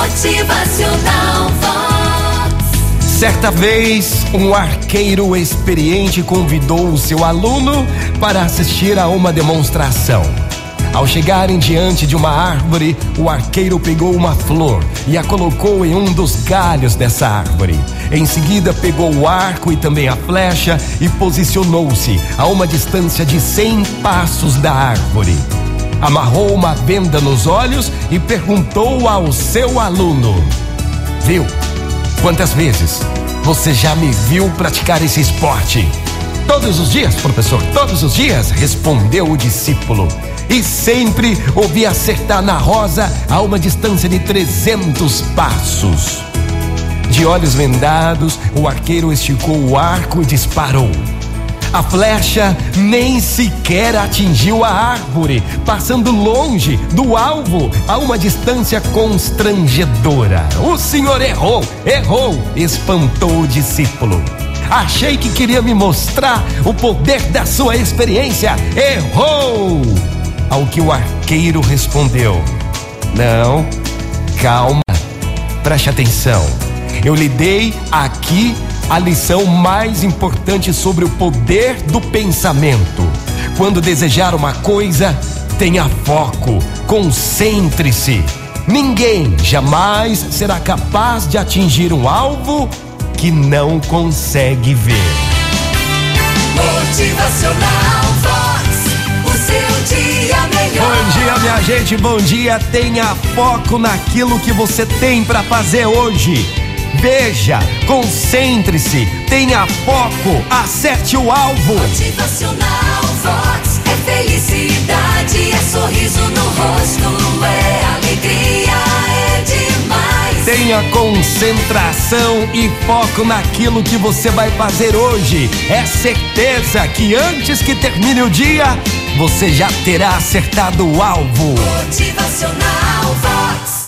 Motivacional. Certa vez, um arqueiro experiente convidou o seu aluno para assistir a uma demonstração. Ao chegarem diante de uma árvore, o arqueiro pegou uma flor e a colocou em um dos galhos dessa árvore. Em seguida, pegou o arco e também a flecha e posicionou-se a uma distância de 100 passos da árvore. Amarrou uma venda nos olhos e perguntou ao seu aluno: Viu? Quantas vezes você já me viu praticar esse esporte? Todos os dias, professor, todos os dias, respondeu o discípulo. E sempre ouvi acertar na rosa a uma distância de 300 passos. De olhos vendados, o arqueiro esticou o arco e disparou. A flecha nem sequer atingiu a árvore, passando longe do alvo a uma distância constrangedora. O senhor errou, errou, espantou o discípulo. Achei que queria me mostrar o poder da sua experiência. Errou! Ao que o arqueiro respondeu: Não, calma, preste atenção. Eu lhe dei aqui a lição mais importante sobre o poder do pensamento. Quando desejar uma coisa, tenha foco, concentre-se. Ninguém jamais será capaz de atingir um alvo que não consegue ver. Motivacional Vox. O seu dia melhor. Bom dia, minha gente, bom dia. Tenha foco naquilo que você tem para fazer hoje. Veja, concentre-se, tenha foco, acerte o alvo. Motivacional Vox. É felicidade, é sorriso no rosto, é alegria, é demais. Tenha concentração e foco naquilo que você vai fazer hoje. É certeza que antes que termine o dia, você já terá acertado o alvo. Motivacional Vox.